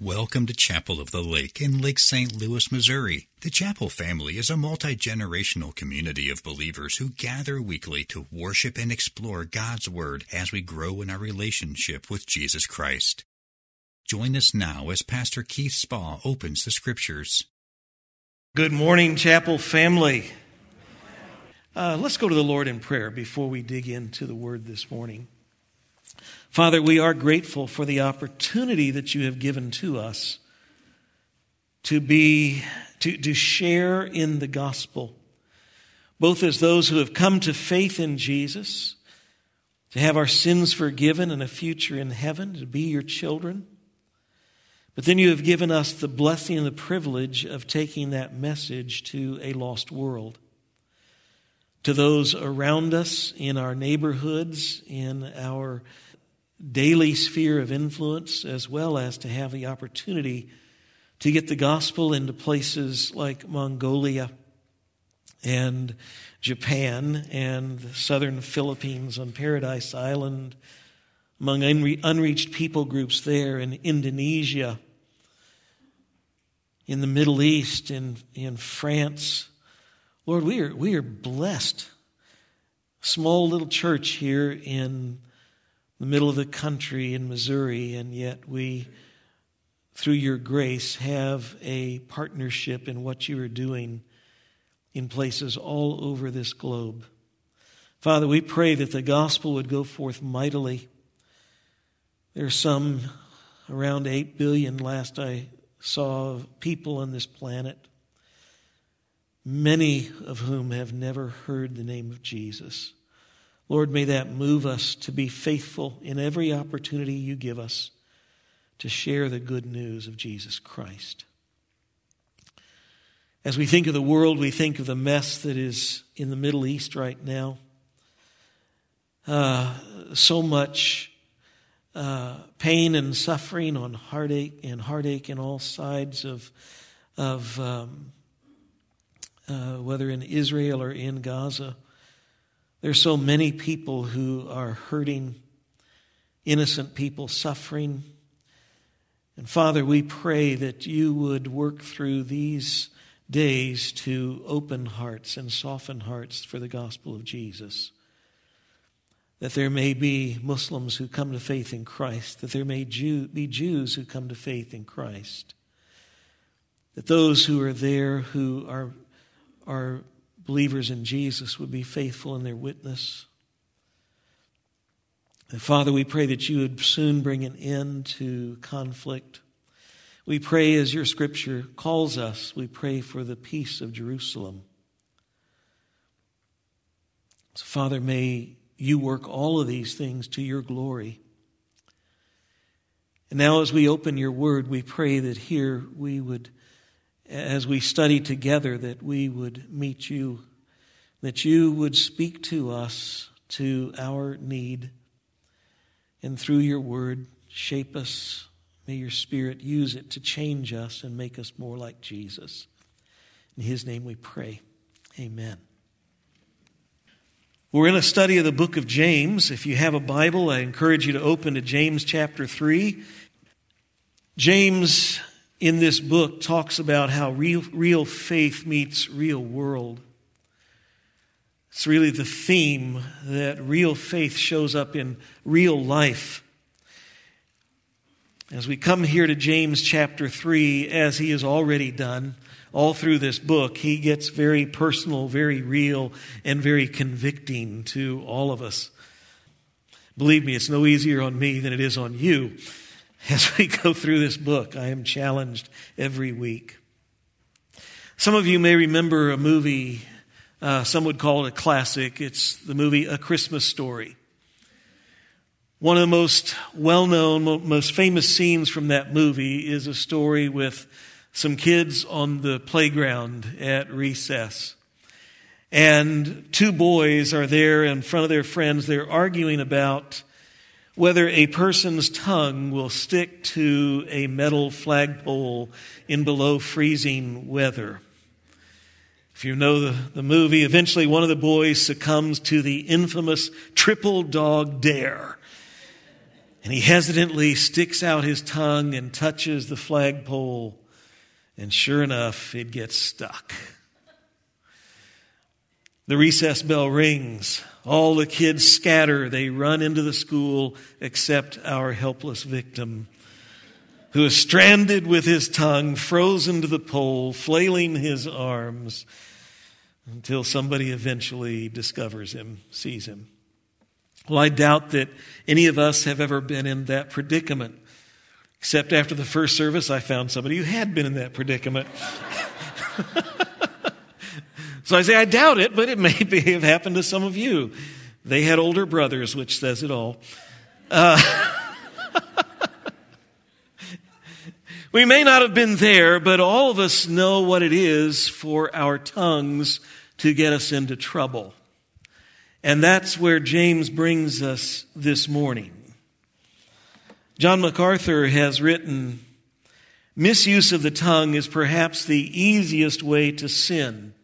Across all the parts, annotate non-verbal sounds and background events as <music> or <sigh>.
Welcome to Chapel of the Lake in Lake St. Louis, Missouri. The Chapel family is a multi generational community of believers who gather weekly to worship and explore God's Word as we grow in our relationship with Jesus Christ. Join us now as Pastor Keith Spa opens the Scriptures. Good morning, Chapel family. Uh, let's go to the Lord in prayer before we dig into the Word this morning. Father, we are grateful for the opportunity that you have given to us to be to, to share in the gospel, both as those who have come to faith in Jesus, to have our sins forgiven and a future in heaven, to be your children. But then you have given us the blessing and the privilege of taking that message to a lost world. To those around us in our neighborhoods, in our daily sphere of influence, as well as to have the opportunity to get the gospel into places like Mongolia and Japan and the southern Philippines on Paradise Island, among unre- unreached people groups there in Indonesia, in the Middle East, in, in France. Lord, we are, we are blessed. Small little church here in the middle of the country in Missouri, and yet we, through your grace, have a partnership in what you are doing in places all over this globe. Father, we pray that the gospel would go forth mightily. There are some around 8 billion, last I saw, people on this planet, many of whom have never heard the name of Jesus. Lord, may that move us to be faithful in every opportunity you give us to share the good news of Jesus Christ. As we think of the world, we think of the mess that is in the Middle East right now. Uh, so much uh, pain and suffering on heartache and heartache in all sides of, of um, uh, whether in Israel or in Gaza. There's so many people who are hurting, innocent people suffering. And Father, we pray that you would work through these days to open hearts and soften hearts for the gospel of Jesus. That there may be Muslims who come to faith in Christ, that there may Jew, be Jews who come to faith in Christ. That those who are there who are, are believers in Jesus would be faithful in their witness. And Father, we pray that you would soon bring an end to conflict. We pray as your scripture calls us, we pray for the peace of Jerusalem. So, Father, may you work all of these things to your glory. And now, as we open your word, we pray that here we would as we study together, that we would meet you, that you would speak to us to our need, and through your word, shape us. May your spirit use it to change us and make us more like Jesus. In his name we pray. Amen. We're in a study of the book of James. If you have a Bible, I encourage you to open to James chapter 3. James in this book talks about how real, real faith meets real world. It's really the theme that real faith shows up in real life. As we come here to James chapter 3, as he has already done all through this book, he gets very personal, very real, and very convicting to all of us. Believe me, it's no easier on me than it is on you <laughs> as we go through this book. I am challenged every week. Some of you may remember a movie, uh, some would call it a classic. It's the movie A Christmas Story. One of the most well known, most famous scenes from that movie is a story with some kids on the playground at recess. And two boys are there in front of their friends. They're arguing about whether a person's tongue will stick to a metal flagpole in below freezing weather. If you know the, the movie, eventually one of the boys succumbs to the infamous triple dog dare. And he hesitantly sticks out his tongue and touches the flagpole, and sure enough, it gets stuck. The recess bell rings. All the kids scatter. They run into the school except our helpless victim, who is stranded with his tongue frozen to the pole, flailing his arms until somebody eventually discovers him, sees him. Well, I doubt that any of us have ever been in that predicament. Except after the first service, I found somebody who had been in that predicament. <laughs> so I say, I doubt it, but it may have happened to some of you. They had older brothers, which says it all. Uh, <laughs> we may not have been there, but all of us know what it is for our tongues to get us into trouble. And that's where James brings us this morning. John MacArthur has written Misuse of the tongue is perhaps the easiest way to sin.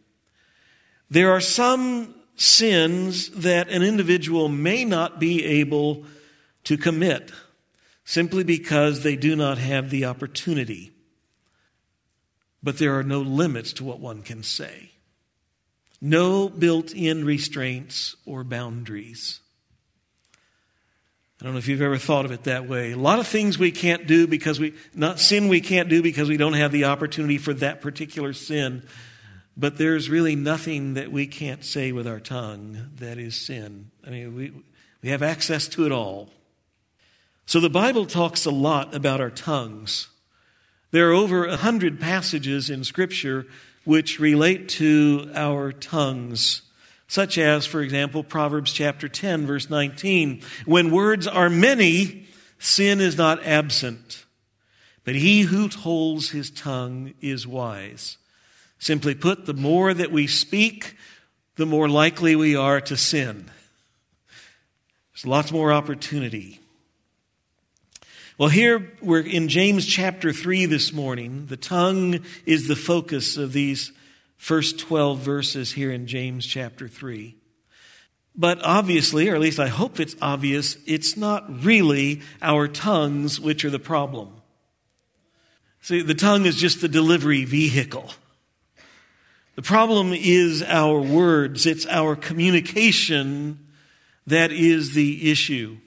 There are some sins that an individual may not be able to commit simply because they do not have the opportunity. But there are no limits to what one can say. No built in restraints or boundaries. I don't know if you've ever thought of it that way. A lot of things we can't do because we, not sin we can't do because we don't have the opportunity for that particular sin. But there's really nothing that we can't say with our tongue that is sin. I mean, we, we have access to it all. So the Bible talks a lot about our tongues. There are over a hundred passages in Scripture which relate to our tongues, such as, for example, Proverbs chapter 10, verse 19. When words are many, sin is not absent, but he who holds his tongue is wise. Simply put, the more that we speak, the more likely we are to sin. There's lots more opportunity. Well, here we're in James chapter 3 this morning. The tongue is the focus of these first 12 verses here in James chapter 3. But obviously, or at least I hope it's obvious, it's not really our tongues which are the problem. See, the tongue is just the delivery vehicle. The problem is our words, it's our communication that is the issue.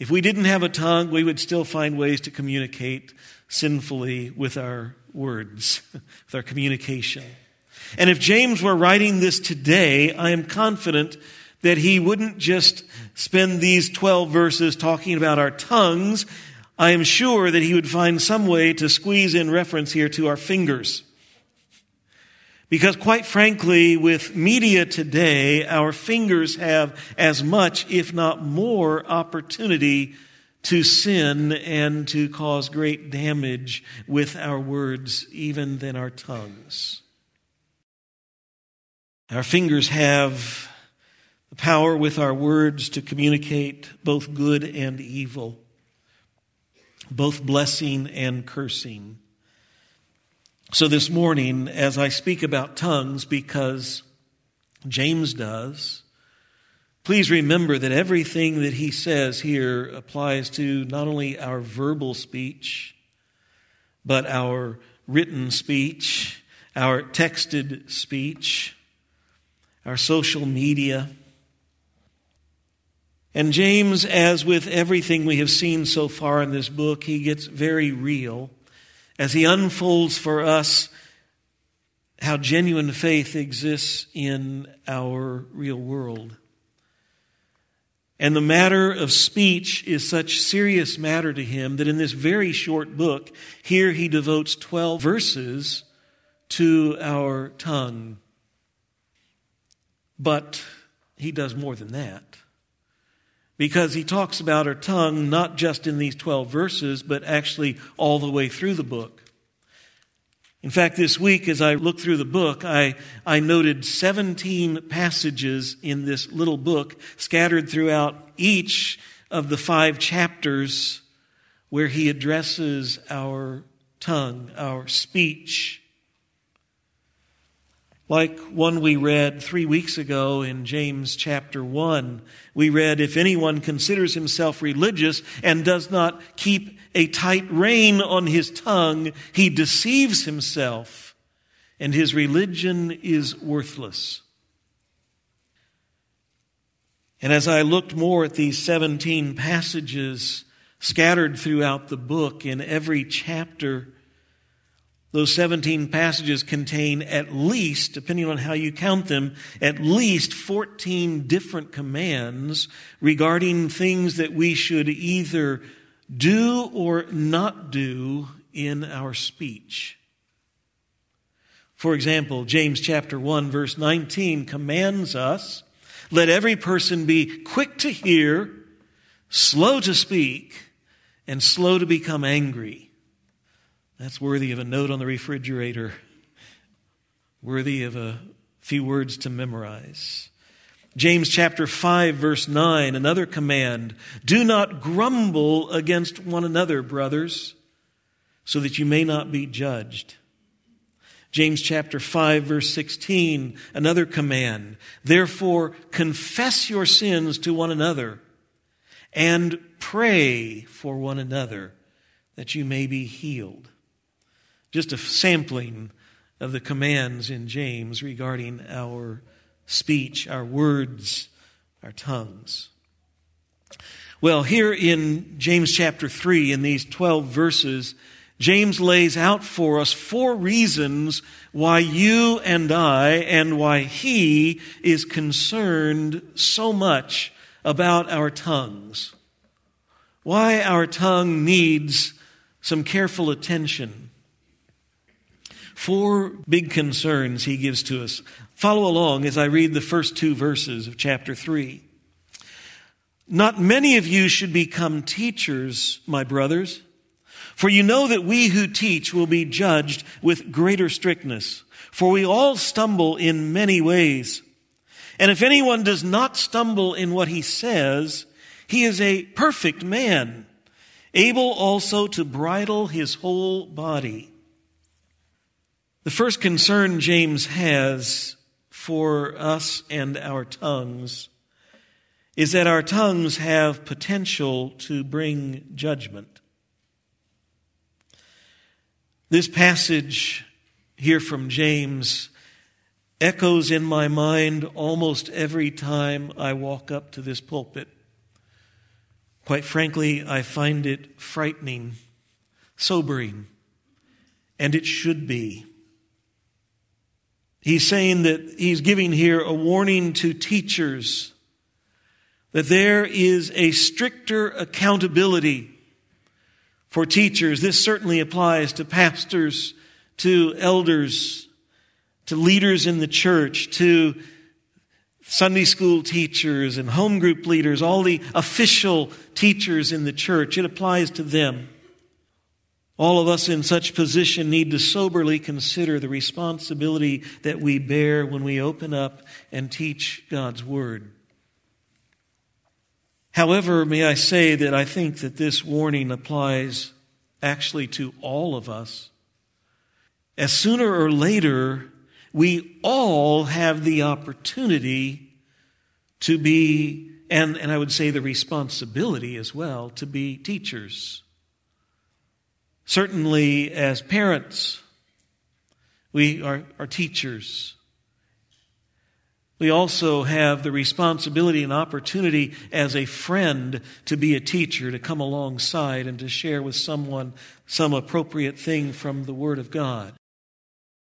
If we didn't have a tongue, we would still find ways to communicate sinfully with our words, <laughs> with our communication. And if James were writing this today, I am confident that he wouldn't just spend these 12 verses talking about our tongues. I am sure that he would find some way to squeeze in reference here to our fingers. Because quite frankly, with media today, our fingers have as much, if not more, opportunity to sin and to cause great damage with our words, even than our tongues. Our fingers have the power with our words to communicate both good and evil, both blessing and cursing. So this morning, as I speak about tongues, because James does, please remember that everything that he says here applies to not only our verbal speech, but our written speech, our texted speech, our social media. And James, as with everything we have seen so far in this book, he gets very real as he unfolds for us how genuine faith exists in our real world. And the matter of speech is such serious matter to him that in this very short book, here he devotes 12 verses to our tongue. But he does more than that because he talks about our tongue not just in these 12 verses, but actually all the way through the book. In fact, this week, as I looked through the book, I, I noted 17 passages in this little book scattered throughout each of the five chapters where he addresses our tongue, our speech. Like one we read three weeks ago in James chapter 1. We read, If anyone considers himself religious and does not keep a tight rein on his tongue, he deceives himself, and his religion is worthless. And as I looked more at these 17 passages scattered throughout the book in every chapter, those 17 passages contain at least, depending on how you count them, at least 14 different commands regarding things that we should either do or not do in our speech. For example, James chapter 1 verse 19 commands us, let every person be quick to hear, slow to speak, and slow to become angry. That's worthy of a note on the refrigerator, worthy of a few words to memorize. James chapter 5 verse 9, another command. Do not grumble against one another, brothers, so that you may not be judged. James chapter 5 verse 16, another command. Therefore, confess your sins to one another and pray for one another that you may be healed. Just a sampling of the commands in James regarding our speech, our words, our tongues. Well, here in James chapter 3, in these 12 verses, James lays out for us four reasons why you and I and why he is concerned so much about our tongues. Why our tongue needs some careful attention. Four big concerns he gives to us. Follow along as I read the first two verses of chapter 3. Not many of you should become teachers, my brothers, for you know that we who teach will be judged with greater strictness. For we all stumble in many ways. And if anyone does not stumble in what he says, he is a perfect man, able also to bridle his whole body. The first concern James has for us and our tongues is that our tongues have potential to bring judgment. This passage here from James echoes in my mind almost every time I walk up to this pulpit. Quite frankly, I find it frightening, sobering, and it should be. He's saying that he's giving here a warning to teachers that there is a stricter accountability for teachers. This certainly applies to pastors, to elders, to leaders in the church, to Sunday school teachers and home group leaders, all the official teachers in the church. It applies to them. All of us in such position need to soberly consider the responsibility that we bear when we open up and teach God's Word. However, may I say that I think that this warning applies actually to all of us. As sooner or later, we all have the opportunity to be, and, and I would say the responsibility as well, to be teachers. Certainly, as parents, we are, are teachers. We also have the responsibility and opportunity as a friend to be a teacher, to come alongside and to share with someone some appropriate thing from the Word of God.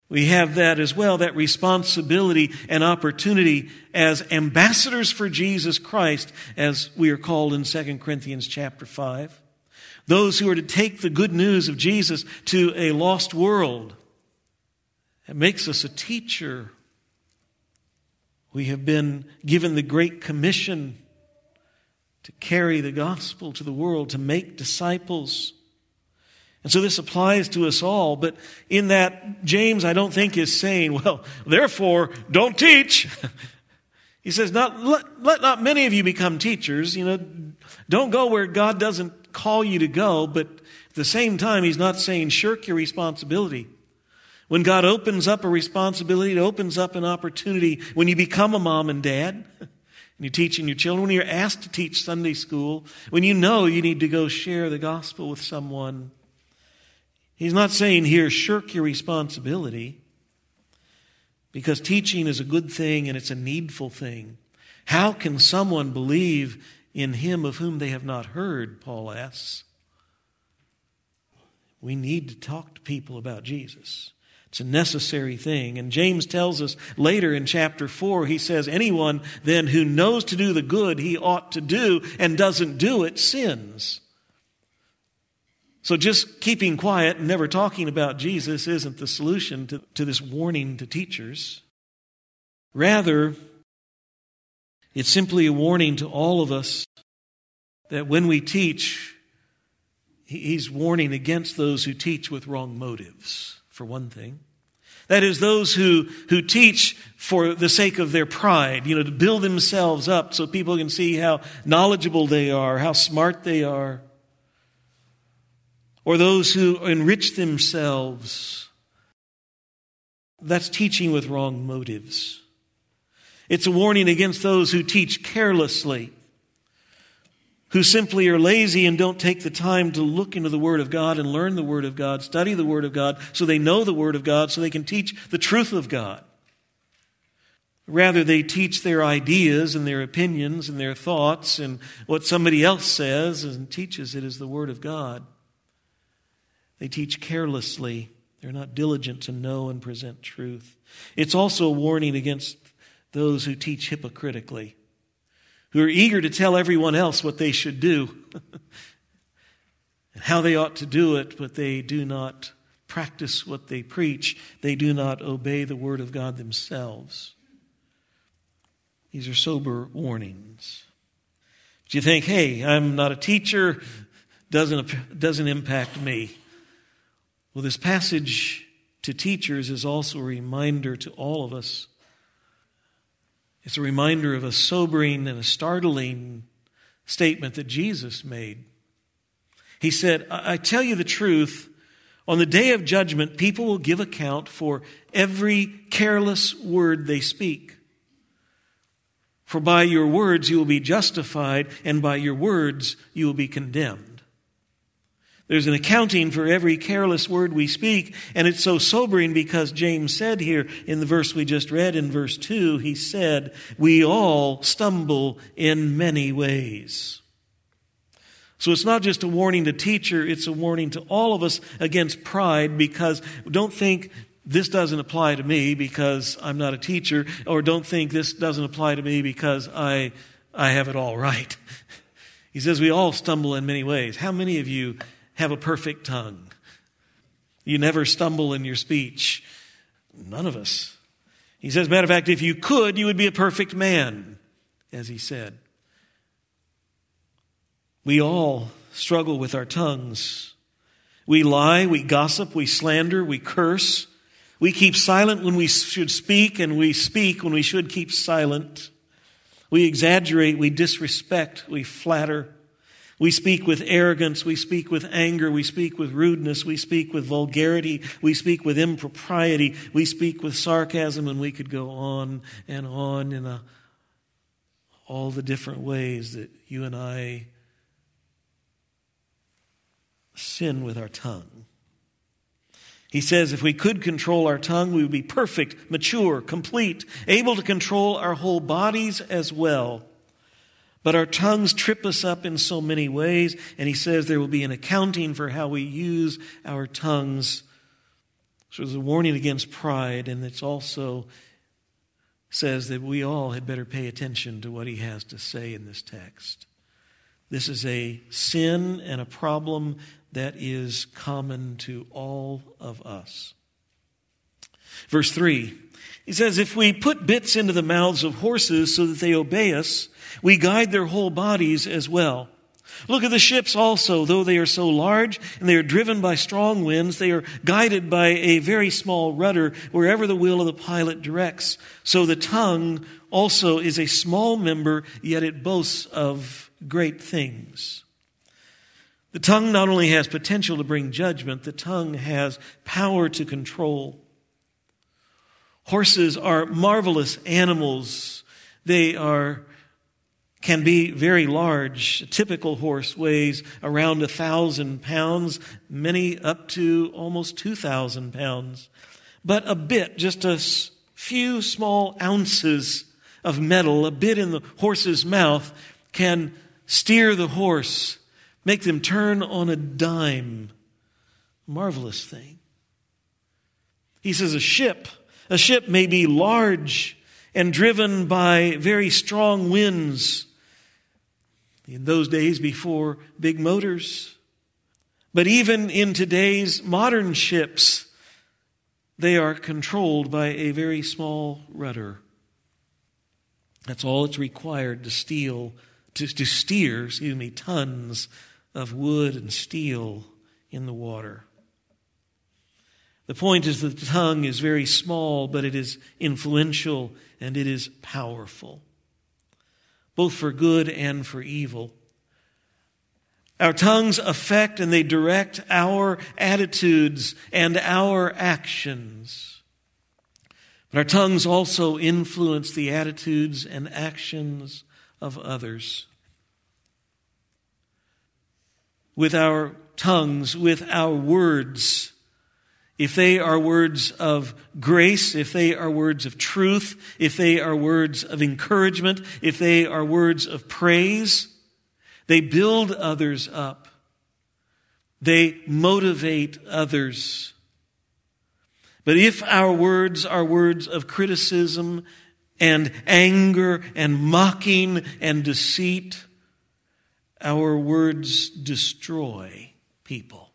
We have that as well, that responsibility and opportunity as ambassadors for Jesus Christ, as we are called in 2 Corinthians chapter 5 those who are to take the good news of Jesus to a lost world. It makes us a teacher. We have been given the Great Commission to carry the gospel to the world, to make disciples. And so this applies to us all, but in that, James, I don't think is saying, well, therefore, don't teach. <laughs> he says, not, let, let not many of you become teachers. You know, don't go where God doesn't call you to go, but at the same time, he's not saying shirk your responsibility. When God opens up a responsibility, it opens up an opportunity. When you become a mom and dad, <laughs> and you're teaching your children, when you're asked to teach Sunday school, when you know you need to go share the gospel with someone, He's not saying here, shirk your responsibility, because teaching is a good thing and it's a needful thing. How can someone believe in him of whom they have not heard? Paul asks. We need to talk to people about Jesus. It's a necessary thing. And James tells us later in chapter 4, he says, Anyone then who knows to do the good he ought to do and doesn't do it sins. So just keeping quiet and never talking about Jesus isn't the solution to, to this warning to teachers. Rather, it's simply a warning to all of us that when we teach, he's warning against those who teach with wrong motives, for one thing. That is, those who, who teach for the sake of their pride, you know, to build themselves up so people can see how knowledgeable they are, how smart they are or those who enrich themselves. That's teaching with wrong motives. It's a warning against those who teach carelessly, who simply are lazy and don't take the time to look into the Word of God and learn the Word of God, study the Word of God, so they know the Word of God, so they can teach the truth of God. Rather, they teach their ideas and their opinions and their thoughts and what somebody else says and teaches it as the Word of God. They teach carelessly. They're not diligent to know and present truth. It's also a warning against those who teach hypocritically, who are eager to tell everyone else what they should do <laughs> and how they ought to do it, but they do not practice what they preach. They do not obey the word of God themselves. These are sober warnings. But you think, hey, I'm not a teacher, doesn't, doesn't impact me. Well, this passage to teachers is also a reminder to all of us. It's a reminder of a sobering and a startling statement that Jesus made. He said, I tell you the truth, on the day of judgment, people will give account for every careless word they speak. For by your words you will be justified, and by your words you will be condemned. There's an accounting for every careless word we speak, and it's so sobering because James said here in the verse we just read in verse 2, he said, We all stumble in many ways. So it's not just a warning to teacher, it's a warning to all of us against pride because don't think this doesn't apply to me because I'm not a teacher, or don't think this doesn't apply to me because I, I have it all right. <laughs> He says we all stumble in many ways. How many of you have a perfect tongue. You never stumble in your speech. None of us. He says, matter of fact, if you could, you would be a perfect man, as he said. We all struggle with our tongues. We lie, we gossip, we slander, we curse. We keep silent when we should speak, and we speak when we should keep silent. We exaggerate, we disrespect, we flatter. We speak with arrogance. We speak with anger. We speak with rudeness. We speak with vulgarity. We speak with impropriety. We speak with sarcasm, and we could go on and on in a, all the different ways that you and I sin with our tongue. He says if we could control our tongue, we would be perfect, mature, complete, able to control our whole bodies as well. But our tongues trip us up in so many ways, and he says there will be an accounting for how we use our tongues. So there's a warning against pride, and it's also says that we all had better pay attention to what he has to say in this text. This is a sin and a problem that is common to all of us. Verse 3, he says, If we put bits into the mouths of horses so that they obey us, we guide their whole bodies as well. Look at the ships also, though they are so large and they are driven by strong winds, they are guided by a very small rudder wherever the will of the pilot directs. So the tongue also is a small member, yet it boasts of great things. The tongue not only has potential to bring judgment, the tongue has power to control. Horses are marvelous animals. They are can be very large. A typical horse weighs around a thousand pounds, many up to almost two thousand pounds. But a bit, just a few small ounces of metal, a bit in the horse's mouth, can steer the horse, make them turn on a dime. Marvelous thing. He says a ship, a ship may be large and driven by very strong winds. In those days before big motors. But even in today's modern ships, they are controlled by a very small rudder. That's all it's required to steal, to, to steer, excuse me, tons of wood and steel in the water. The point is that the tongue is very small, but it is influential and it is powerful, both for good and for evil. Our tongues affect and they direct our attitudes and our actions. But our tongues also influence the attitudes and actions of others. With our tongues, with our words, if they are words of grace, if they are words of truth, if they are words of encouragement, if they are words of praise, they build others up. They motivate others. But if our words are words of criticism and anger and mocking and deceit, our words destroy people.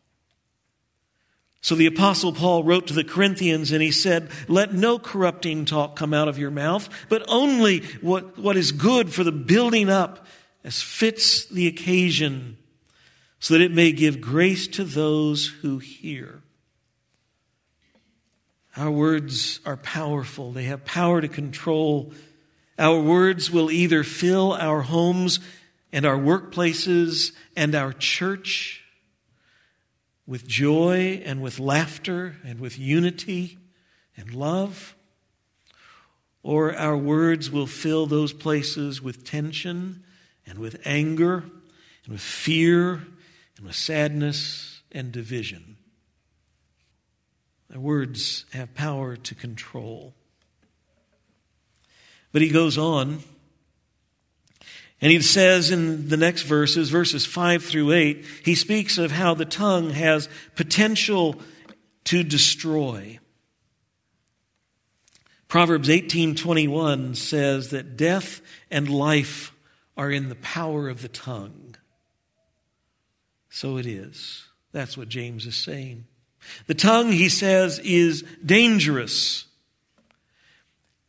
So the apostle Paul wrote to the Corinthians and he said, let no corrupting talk come out of your mouth, but only what, what is good for the building up as fits the occasion so that it may give grace to those who hear. Our words are powerful. They have power to control. Our words will either fill our homes and our workplaces and our church with joy and with laughter and with unity and love, or our words will fill those places with tension and with anger and with fear and with sadness and division. Our words have power to control. But he goes on and he says in the next verses, verses 5 through 8, he speaks of how the tongue has potential to destroy. Proverbs 18:21 says that death and life are in the power of the tongue. So it is. That's what James is saying. The tongue, he says, is dangerous.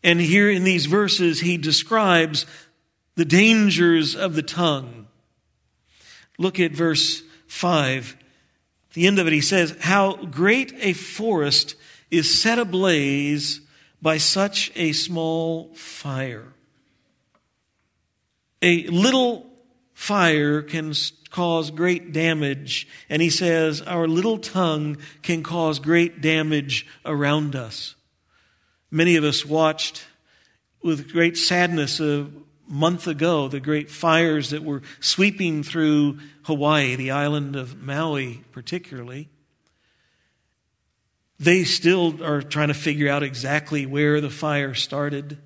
And here in these verses, he describes the dangers of the tongue. Look at verse 5. At the end of it, he says, How great a forest is set ablaze by such a small fire. A little fire can cause great damage, and he says, Our little tongue can cause great damage around us. Many of us watched with great sadness a month ago, the great fires that were sweeping through Hawaii, the island of Maui particularly. They still are trying to figure out exactly where the fire started.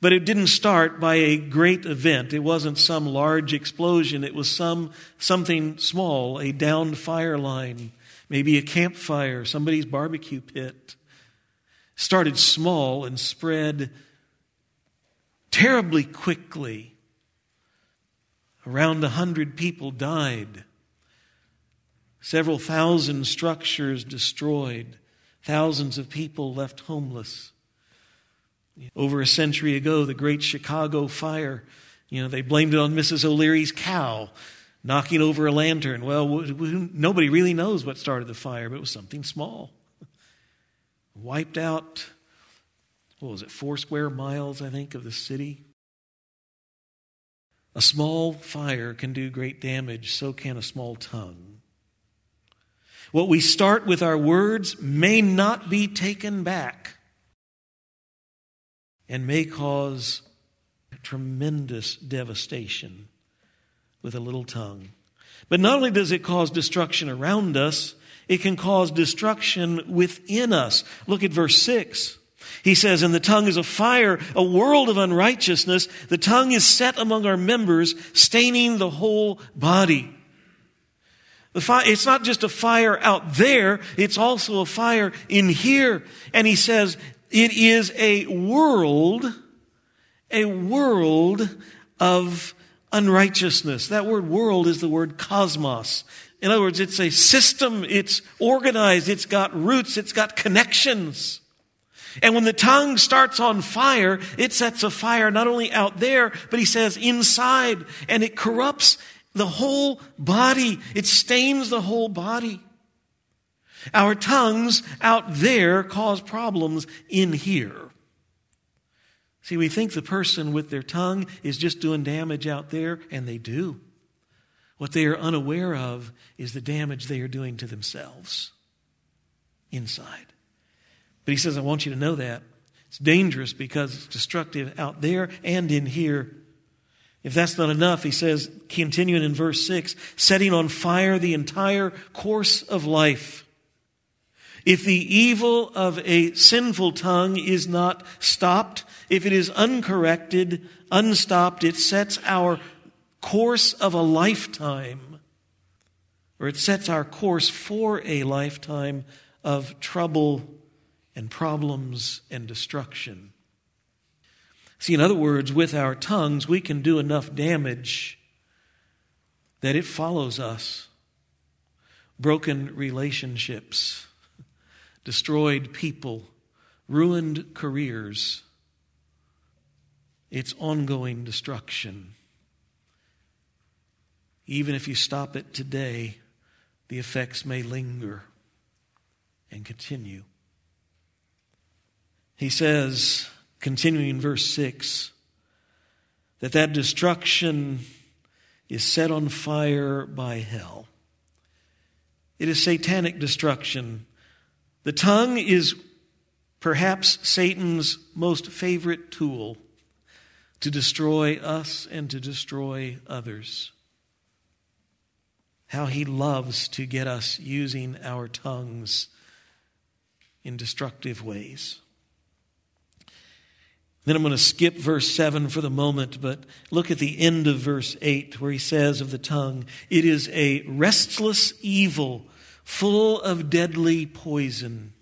But it didn't start by a great event. It wasn't some large explosion. It was some, something small, a downed fire line, maybe a campfire, somebody's barbecue pit. Started small and spread terribly quickly. Around a hundred people died. Several thousand structures destroyed. Thousands of people left homeless. Over a century ago, the Great Chicago Fire, you know, they blamed it on Mrs. O'Leary's cow knocking over a lantern. Well, nobody really knows what started the fire, but it was something small. Wiped out what was it, four square miles, I think, of the city. A small fire can do great damage, so can a small tongue. What we start with our words may not be taken back. and may cause tremendous devastation with a little tongue. But not only does it cause destruction around us, it can cause destruction within us. Look at verse 6. He says, And the tongue is a fire, a world of unrighteousness. The tongue is set among our members, staining the whole body. The fire, it's not just a fire out there, it's also a fire in here. And he says, it is a world, a world of unrighteousness. That word world is the word cosmos. In other words, it's a system, it's organized, it's got roots, it's got connections. And when the tongue starts on fire, it sets a fire not only out there, but he says inside, and it corrupts the whole body. It stains the whole body. Our tongues out there cause problems in here. See, we think the person with their tongue is just doing damage out there, and they do. What they are unaware of is the damage they are doing to themselves inside. But he says, I want you to know that. It's dangerous because it's destructive out there and in here. If that's not enough, he says, continuing in verse 6, setting on fire the entire course of life. If the evil of a sinful tongue is not stopped, if it is uncorrected, unstopped, it sets our course of a lifetime, or it sets our course for a lifetime of trouble and problems and destruction. See, in other words, with our tongues, we can do enough damage that it follows us. Broken relationships, destroyed people, ruined careers. It's ongoing destruction. Even if you stop it today, the effects may linger and continue. He says, continuing in verse 6, that that destruction is set on fire by hell. It is satanic destruction. The tongue is perhaps Satan's most favorite tool to destroy us and to destroy others. How he loves to get us using our tongues in destructive ways. Then I'm going to skip verse 7 for the moment, but look at the end of verse 8 where he says of the tongue, It is a restless evil full of deadly poison.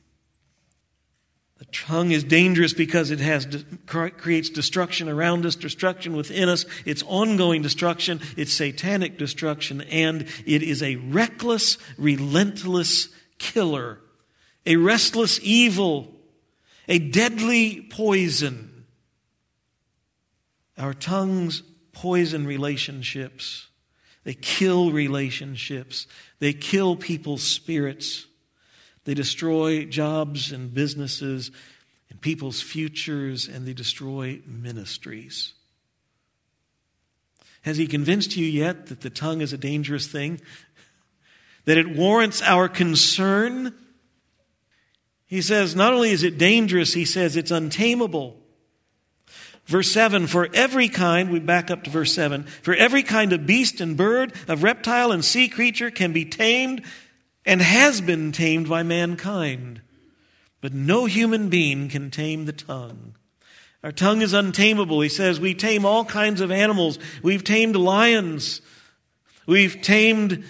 The tongue is dangerous because it has creates destruction around us, destruction within us. It's ongoing destruction, it's satanic destruction, and it is a reckless, relentless killer, a restless evil, a deadly poison. Our tongues poison relationships. They kill relationships. They kill people's spirits. They destroy jobs and businesses and people's futures, and they destroy ministries. Has he convinced you yet that the tongue is a dangerous thing? That it warrants our concern? He says not only is it dangerous, he says it's untamable. Verse 7 For every kind, we back up to verse 7 for every kind of beast and bird, of reptile and sea creature can be tamed and has been tamed by mankind. But no human being can tame the tongue. Our tongue is untamable. He says we tame all kinds of animals. We've tamed lions. We've tamed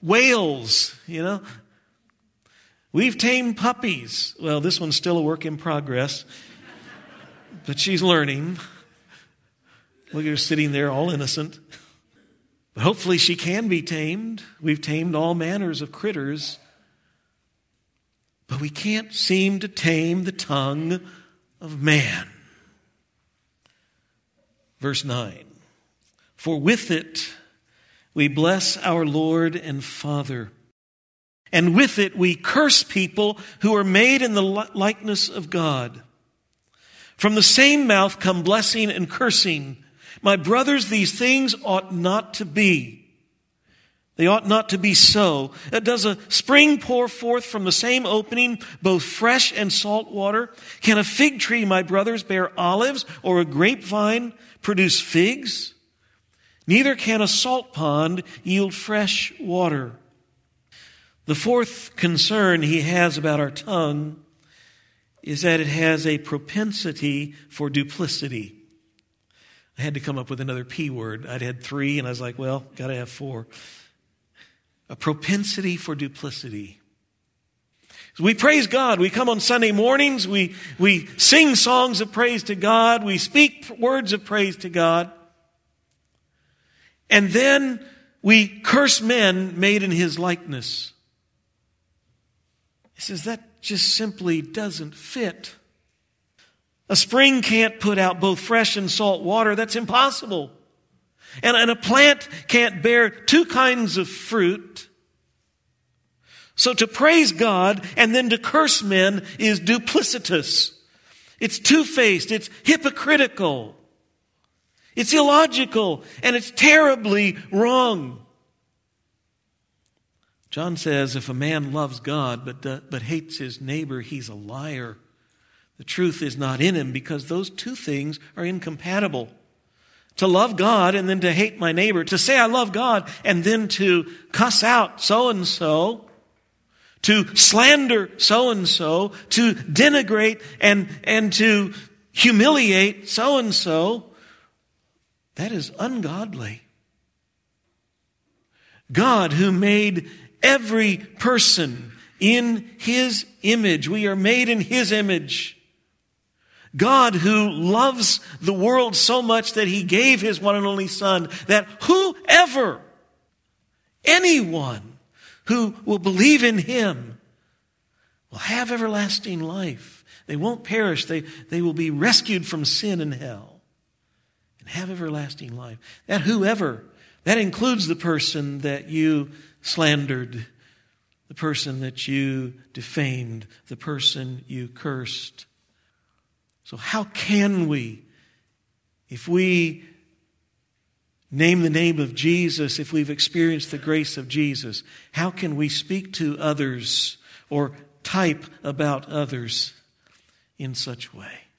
whales, you know. We've tamed puppies. Well, this one's still a work in progress but she's learning. Look at her sitting there all innocent. But hopefully she can be tamed. We've tamed all manners of critters. But we can't seem to tame the tongue of man. Verse 9 For with it we bless our Lord and Father, and with it we curse people who are made in the likeness of God. From the same mouth come blessing and cursing. My brothers, these things ought not to be. They ought not to be so. Does a spring pour forth from the same opening both fresh and salt water? Can a fig tree, my brothers, bear olives or a grapevine produce figs? Neither can a salt pond yield fresh water. The fourth concern he has about our tongue is that it has a propensity for duplicity. I had to come up with another P word. I'd had three, and I was like, well, got to have four a propensity for duplicity. We praise God. We come on Sunday mornings. We, we sing songs of praise to God. We speak words of praise to God. And then we curse men made in his likeness. He says that just simply doesn't fit. A spring can't put out both fresh and salt water. That's impossible. And, and a plant can't bear two kinds of fruit. So to praise God and then to curse men is duplicitous. It's two-faced. It's hypocritical. It's illogical and it's terribly wrong. John says if a man loves God but, uh, but hates his neighbor, he's a liar. The truth is not in him because those two things are incompatible to love God and then to hate my neighbor, to say I love God and then to cuss out so and so, to slander so and so, to denigrate and, and to humiliate so and so, that is ungodly. God, who made every person in His image, we are made in His image. God who loves the world so much that he gave his one and only son that whoever, anyone who will believe in him will have everlasting life. They won't perish. They, they will be rescued from sin and hell and have everlasting life. That whoever, that includes the person that you slandered, the person that you defamed, the person you cursed so, how can we, if we name the name of Jesus, if we've experienced the grace of Jesus, how can we speak to others or type about others in such way?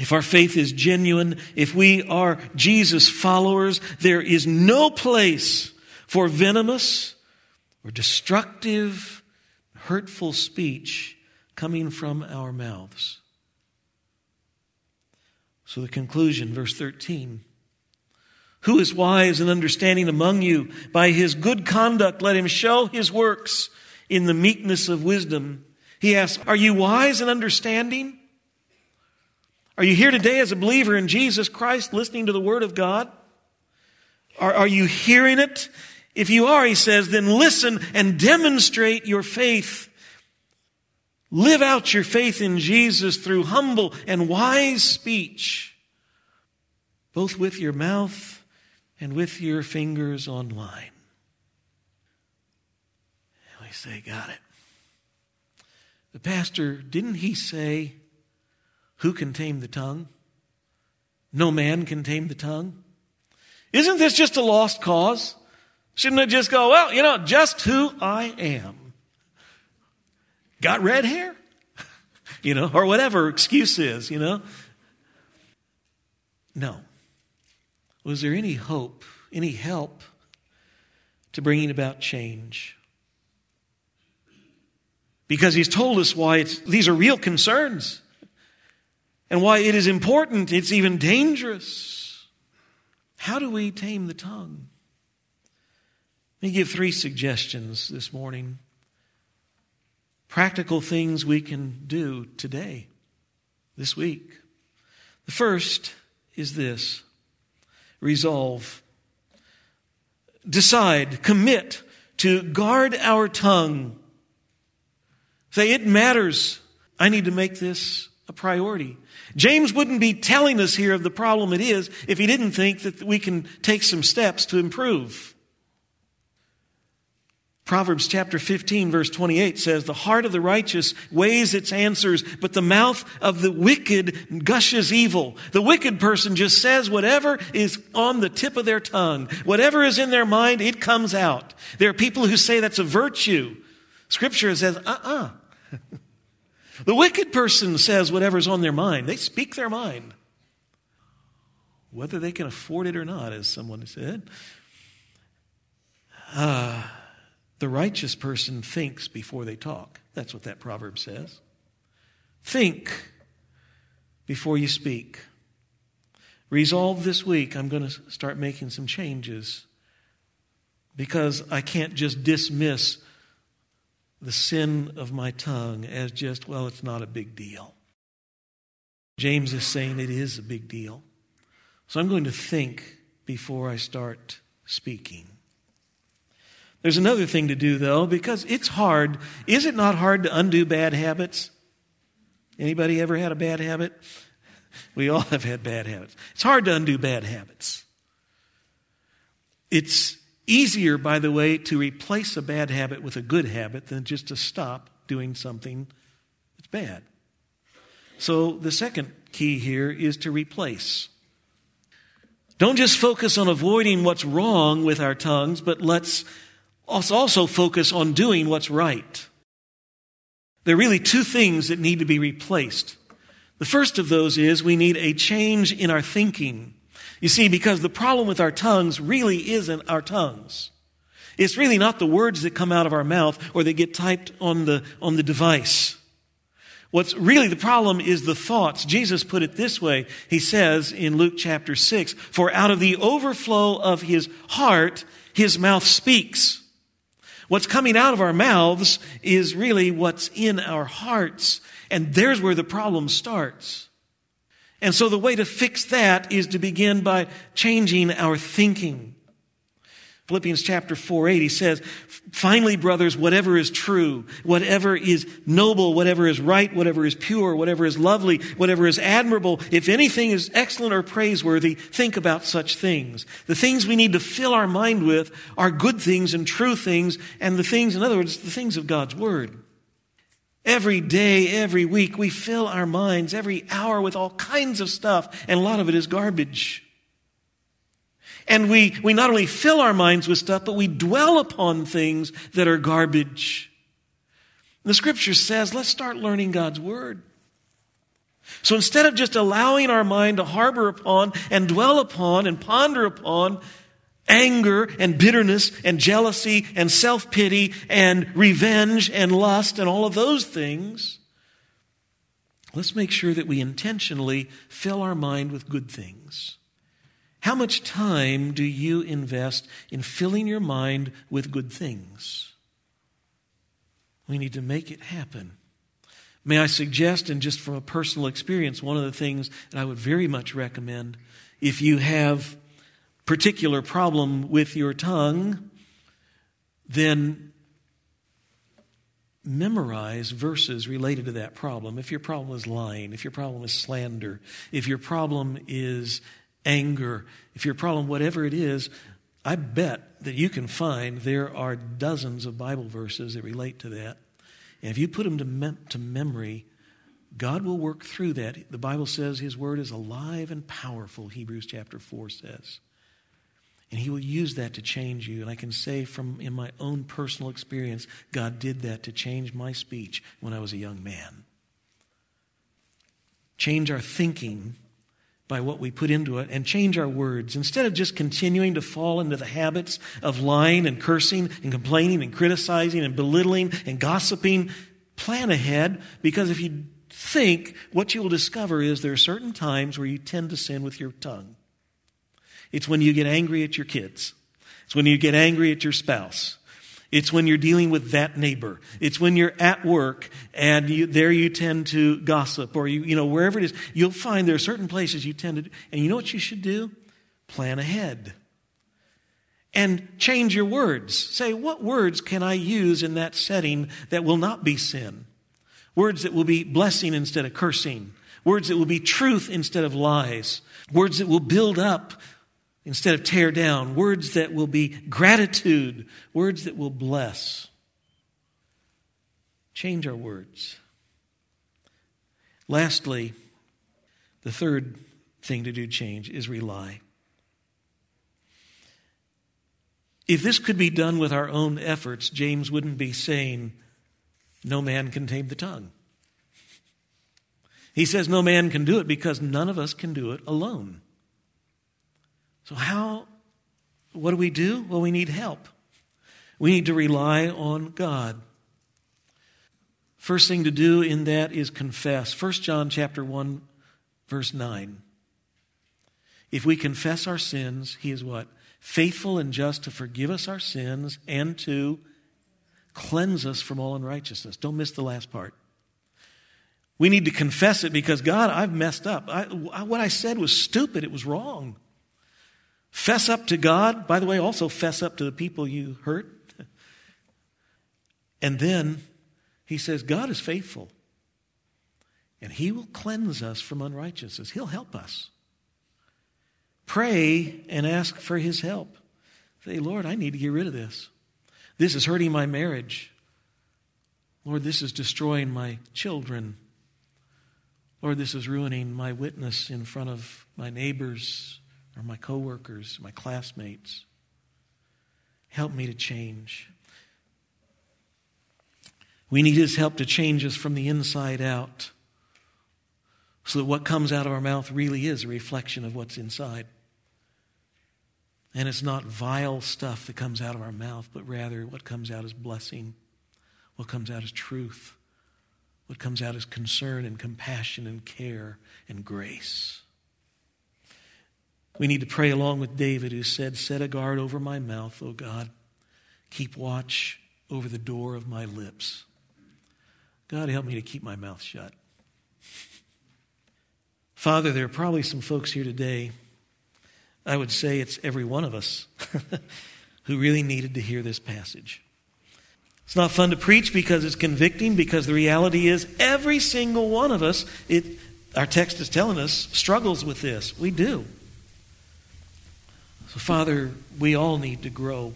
If our faith is genuine, if we are Jesus followers, there is no place for venomous or destructive, hurtful speech coming from our mouths. So, the conclusion, verse 13. Who is wise and understanding among you? By his good conduct, let him show his works in the meekness of wisdom. He asks, Are you wise and understanding? Are you here today as a believer in Jesus Christ, listening to the Word of God? Are, are you hearing it? If you are, he says, then listen and demonstrate your faith Live out your faith in Jesus through humble and wise speech, both with your mouth and with your fingers online. And we say, Got it. The pastor, didn't he say, Who can tame the tongue? No man can tame the tongue. Isn't this just a lost cause? Shouldn't it just go, Well, you know, just who I am? got red hair, <laughs> you know, or whatever excuse is, you know. No. Was there any hope, any help to bringing about change? Because he's told us why these are real concerns and why it is important, it's even dangerous. How do we tame the tongue? Let me give three suggestions this morning practical things we can do today, this week. The first is this resolve, decide, commit to guard our tongue. Say, it matters. I need to make this a priority. James wouldn't be telling us here of the problem it is if he didn't think that we can take some steps to improve. Proverbs chapter 15 verse 28 says, The heart of the righteous weighs its answers, but the mouth of the wicked gushes evil. The wicked person just says whatever is on the tip of their tongue. Whatever is in their mind, it comes out. There are people who say that's a virtue. Scripture says, uh-uh. <laughs> the wicked person says whatever's on their mind. They speak their mind. Whether they can afford it or not, as someone said. Uh, the righteous person thinks before they talk. That's what that proverb says. Think before you speak. Resolve this week, I'm going to start making some changes because I can't just dismiss the sin of my tongue as just, well, it's not a big deal. James is saying it is a big deal. So I'm going to think before I start speaking. There's another thing to do though, because it's hard. Is it not hard to undo bad habits? Anybody ever had a bad habit? We all have had bad habits. It's hard to undo bad habits. It's easier, by the way, to replace a bad habit with a good habit than just to stop doing something that's bad. So the second key here is to replace. Don't just focus on avoiding what's wrong with our tongues, but let's also focus on doing what's right. There are really two things that need to be replaced. The first of those is we need a change in our thinking. You see, because the problem with our tongues really isn't our tongues. It's really not the words that come out of our mouth or that get typed on the, on the device. What's really the problem is the thoughts. Jesus put it this way. He says in Luke chapter 6, For out of the overflow of his heart, his mouth speaks. What's coming out of our mouths is really what's in our hearts. And there's where the problem starts. And so the way to fix that is to begin by changing our thinking. Philippians chapter 4 8, he says, Finally, brothers, whatever is true, whatever is noble, whatever is right, whatever is pure, whatever is lovely, whatever is admirable, if anything is excellent or praiseworthy, think about such things. The things we need to fill our mind with are good things and true things, and the things, in other words, the things of God's Word. Every day, every week, we fill our minds every hour with all kinds of stuff, and a lot of it is garbage. And we, we not only fill our minds with stuff, but we dwell upon things that are garbage. The scripture says, let's start learning God's word. So instead of just allowing our mind to harbor upon and dwell upon and ponder upon anger and bitterness and jealousy and self pity and revenge and lust and all of those things, let's make sure that we intentionally fill our mind with good things. How much time do you invest in filling your mind with good things? We need to make it happen. May I suggest, and just from a personal experience, one of the things that I would very much recommend if you have particular problem with your tongue, then memorize verses related to that problem. If your problem is lying, if your problem is slander, if your problem is anger, if your problem, whatever it is, I bet that you can find there are dozens of Bible verses that relate to that. And if you put them to, mem- to memory, God will work through that. The Bible says His Word is alive and powerful, Hebrews chapter 4 says. And He will use that to change you. And I can say from in my own personal experience, God did that to change my speech when I was a young man. Change our thinking by what we put into it and change our words. Instead of just continuing to fall into the habits of lying and cursing and complaining and criticizing and belittling and gossiping, plan ahead because if you think, what you will discover is there are certain times where you tend to sin with your tongue. It's when you get angry at your kids. It's when you get angry at your spouse. It's when you're dealing with that neighbor. It's when you're at work and you, there you tend to gossip or you, you know, wherever it is, you'll find there are certain places you tend to, and you know what you should do? Plan ahead. And change your words. Say, what words can I use in that setting that will not be sin? Words that will be blessing instead of cursing. Words that will be truth instead of lies. Words that will build up instead of tear down, words that will be gratitude, words that will bless. Change our words. Lastly, the third thing to do change is rely. If this could be done with our own efforts, James wouldn't be saying, No man can tame the tongue. He says no man can do it because none of us can do it alone. So, how, what do we do? Well, we need help. We need to rely on God. First thing to do in that is confess. 1 John chapter 1 verse 9. If we confess our sins, he is what? faithful and just to forgive us our sins and to cleanse us from all unrighteousness. Don't miss the last part. We need to confess it because, God, I've messed up. I, what I said was stupid. It was wrong. Fess up to God. By the way, also fess up to the people you hurt. And then he says, God is faithful. And he will cleanse us from unrighteousness. He'll help us. Pray and ask for his help. Say, Lord, I need to get rid of this. This is hurting my marriage. Lord, this is destroying my children. Lord, this is ruining my witness in front of my neighbors or my coworkers, my classmates. Help me to change. We need his help to change us from the inside out so that what comes out of our mouth really is a reflection of what's inside. And it's not vile stuff that comes out of our mouth, but rather what comes out is blessing, what comes out is truth, what comes out is concern and compassion and care and grace. We need to pray along with David, who said, Set a guard over my mouth, O God. Keep watch over the door of my lips. God, help me to keep my mouth shut. Father, there are probably some folks here today I would say it's every one of us <laughs> who really needed to hear this passage. It's not fun to preach because it's convicting, because the reality is every single one of us, it, our text is telling us, struggles with this. We do. So, Father, we all need to grow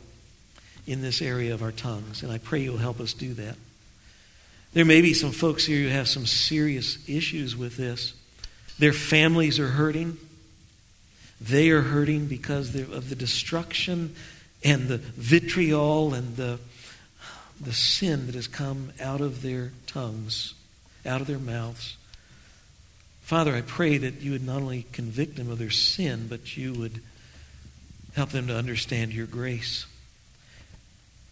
in this area of our tongues, and I pray you'll help us do that. There may be some folks here who have some serious issues with this. Their families are hurting. They are hurting because of the destruction and the vitriol and the, the sin that has come out of their tongues, out of their mouths. Father, I pray that you would not only convict them of their sin, but you would help them to understand your grace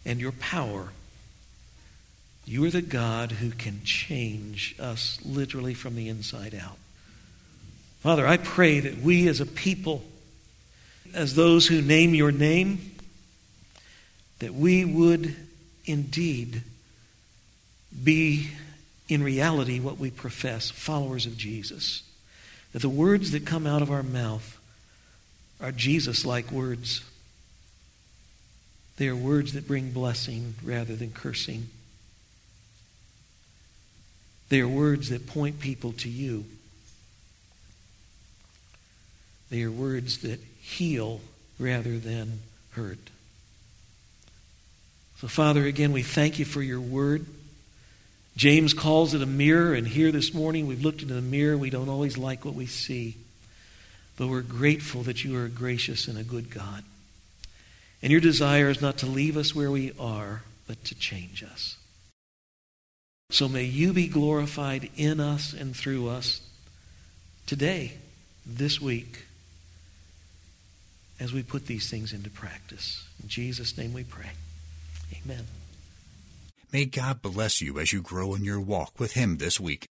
and your power. You are the God who can change us literally from the inside out. Father, I pray that we as a people, as those who name your name, that we would indeed be in reality what we profess, followers of Jesus. That the words that come out of our mouth are Jesus like words. They are words that bring blessing rather than cursing. They are words that point people to you. They are words that heal rather than hurt. So, Father, again, we thank you for your word. James calls it a mirror, and here this morning we've looked into the mirror. We don't always like what we see, but we're grateful that you are a gracious and a good God. And your desire is not to leave us where we are, but to change us. So may you be glorified in us and through us today, this week as we put these things into practice. In Jesus' name we pray. Amen. May God bless you as you grow in your walk with Him this week.